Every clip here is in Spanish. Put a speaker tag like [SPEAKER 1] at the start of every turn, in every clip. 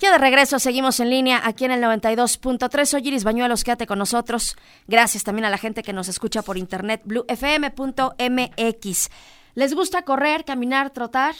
[SPEAKER 1] Ya de regreso, seguimos en línea aquí en el 92.3. Soy Iris Bañuelos, quédate con nosotros. Gracias también a la gente que nos escucha por internet, bluefm.mx. ¿Les gusta correr, caminar, trotar?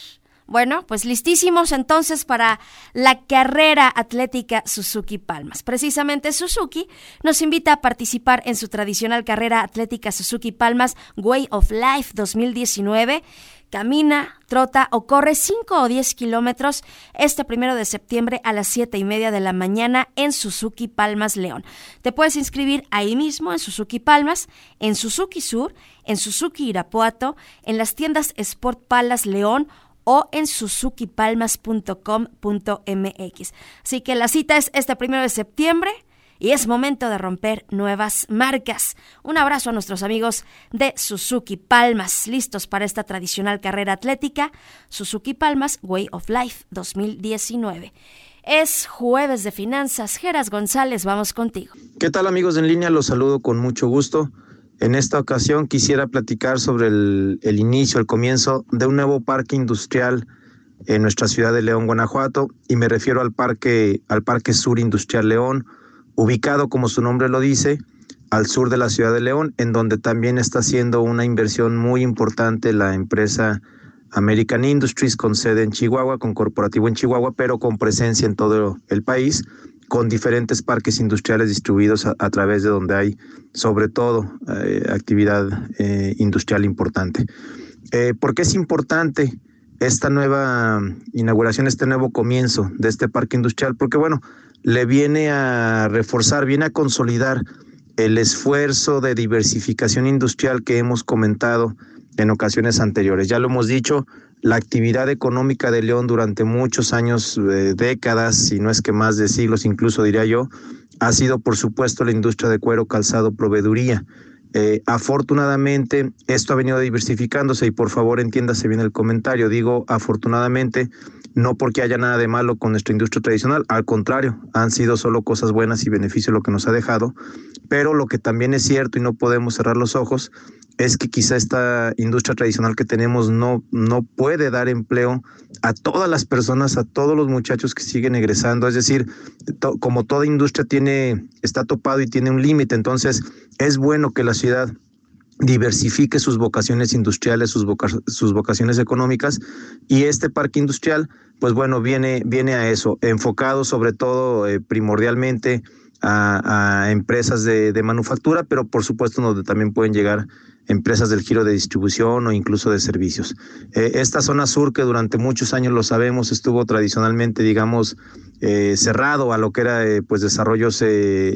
[SPEAKER 1] Bueno, pues listísimos entonces para la carrera atlética Suzuki Palmas. Precisamente Suzuki nos invita a participar en su tradicional carrera atlética Suzuki Palmas Way of Life 2019 camina, trota o corre 5 o 10 kilómetros este primero de septiembre a las 7 y media de la mañana en Suzuki Palmas León. Te puedes inscribir ahí mismo en Suzuki Palmas, en Suzuki Sur, en Suzuki Irapuato, en las tiendas Sport Palas León o en suzukipalmas.com.mx. Así que la cita es este primero de septiembre y es momento de romper nuevas marcas. Un abrazo a nuestros amigos de Suzuki Palmas, listos para esta tradicional carrera atlética, Suzuki Palmas Way of Life 2019. Es jueves de finanzas. Geras González, vamos contigo.
[SPEAKER 2] ¿Qué tal amigos en línea? Los saludo con mucho gusto. En esta ocasión quisiera platicar sobre el, el inicio, el comienzo de un nuevo parque industrial en nuestra ciudad de León, Guanajuato, y me refiero al parque, al Parque Sur Industrial León, ubicado, como su nombre lo dice, al sur de la ciudad de León, en donde también está haciendo una inversión muy importante la empresa American Industries con sede en Chihuahua, con corporativo en Chihuahua, pero con presencia en todo el país, con diferentes parques industriales distribuidos a, través de donde hay sobre todo eh, actividad eh, industrial importante. Eh, ¿Por qué es importante esta nueva inauguración, este nuevo comienzo de este parque industrial? Porque bueno, le viene a reforzar, viene a consolidar el esfuerzo de diversificación industrial que hemos comentado en ocasiones anteriores. Ya lo hemos dicho, la actividad económica de León durante muchos años, eh, décadas, si no es que más de siglos incluso diría yo, ha sido por supuesto la industria de cuero, calzado, proveeduría. Eh, afortunadamente, esto ha venido diversificándose y por favor entiéndase bien el comentario. Digo afortunadamente no porque haya nada de malo con nuestra industria tradicional, al contrario, han sido solo cosas buenas y beneficio lo que nos ha dejado, pero lo que también es cierto y no podemos cerrar los ojos es que quizá esta industria tradicional que tenemos no, no puede dar empleo a todas las personas, a todos los muchachos que siguen egresando, es decir, como toda industria tiene, está topado y tiene un límite, entonces es bueno que la ciudad diversifique sus vocaciones industriales, sus, vocaciones económicas y este parque industrial, pues bueno, viene, viene a eso, enfocado sobre todo eh, primordialmente a, empresas de, manufactura, pero por supuesto donde también pueden llegar empresas del giro de distribución o incluso de servicios. Eh, esta zona sur que durante muchos años lo sabemos estuvo tradicionalmente, digamos, eh, cerrado a lo que era pues desarrollos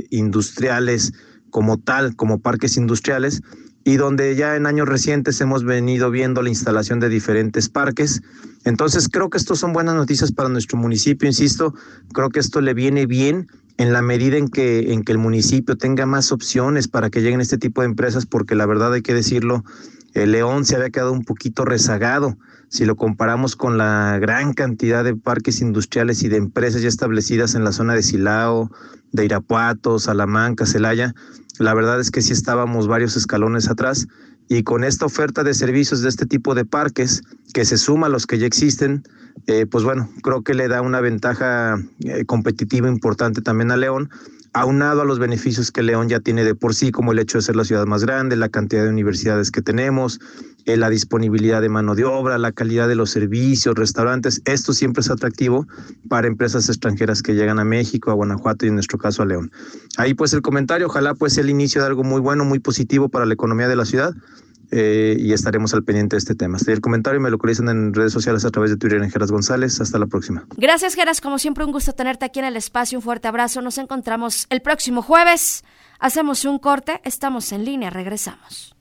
[SPEAKER 2] industriales como tal, como parques industriales, y donde ya en años recientes hemos venido viendo la instalación de diferentes parques. Entonces creo que estos son buenas noticias para nuestro municipio, insisto, creo que esto le viene bien en la medida en que, en que el municipio tenga más opciones para que lleguen este tipo de empresas, porque la verdad hay que decirlo, el León se había quedado un poquito rezagado. Si lo comparamos con la gran cantidad de parques industriales y de empresas ya establecidas en la zona de Silao, de Irapuato, Salamanca, Celaya, la verdad es que sí estábamos varios escalones atrás. Y con esta oferta de servicios de este tipo de parques que se suma a los que ya existen, eh, pues bueno, creo que le da una ventaja eh, competitiva importante también a León aunado a los beneficios que León ya tiene de por sí, como el hecho de ser la ciudad más grande, la cantidad de universidades que tenemos, eh, la disponibilidad de mano de obra, la calidad de los servicios, restaurantes, esto siempre es atractivo para empresas extranjeras que llegan a México, a Guanajuato y en nuestro caso a León. Ahí pues el comentario, ojalá pues el inicio de algo muy bueno, muy positivo para la economía de la ciudad eh, y estaremos al pendiente de este tema. Este el comentario me localizan en redes sociales a través de Twitter en Geras González. Hasta la próxima.
[SPEAKER 1] Gracias, Geras. Como siempre, un gusto tenerte aquí en el espacio. Un fuerte abrazo. Nos encontramos el próximo jueves. Hacemos un corte. Estamos en línea. Regresamos.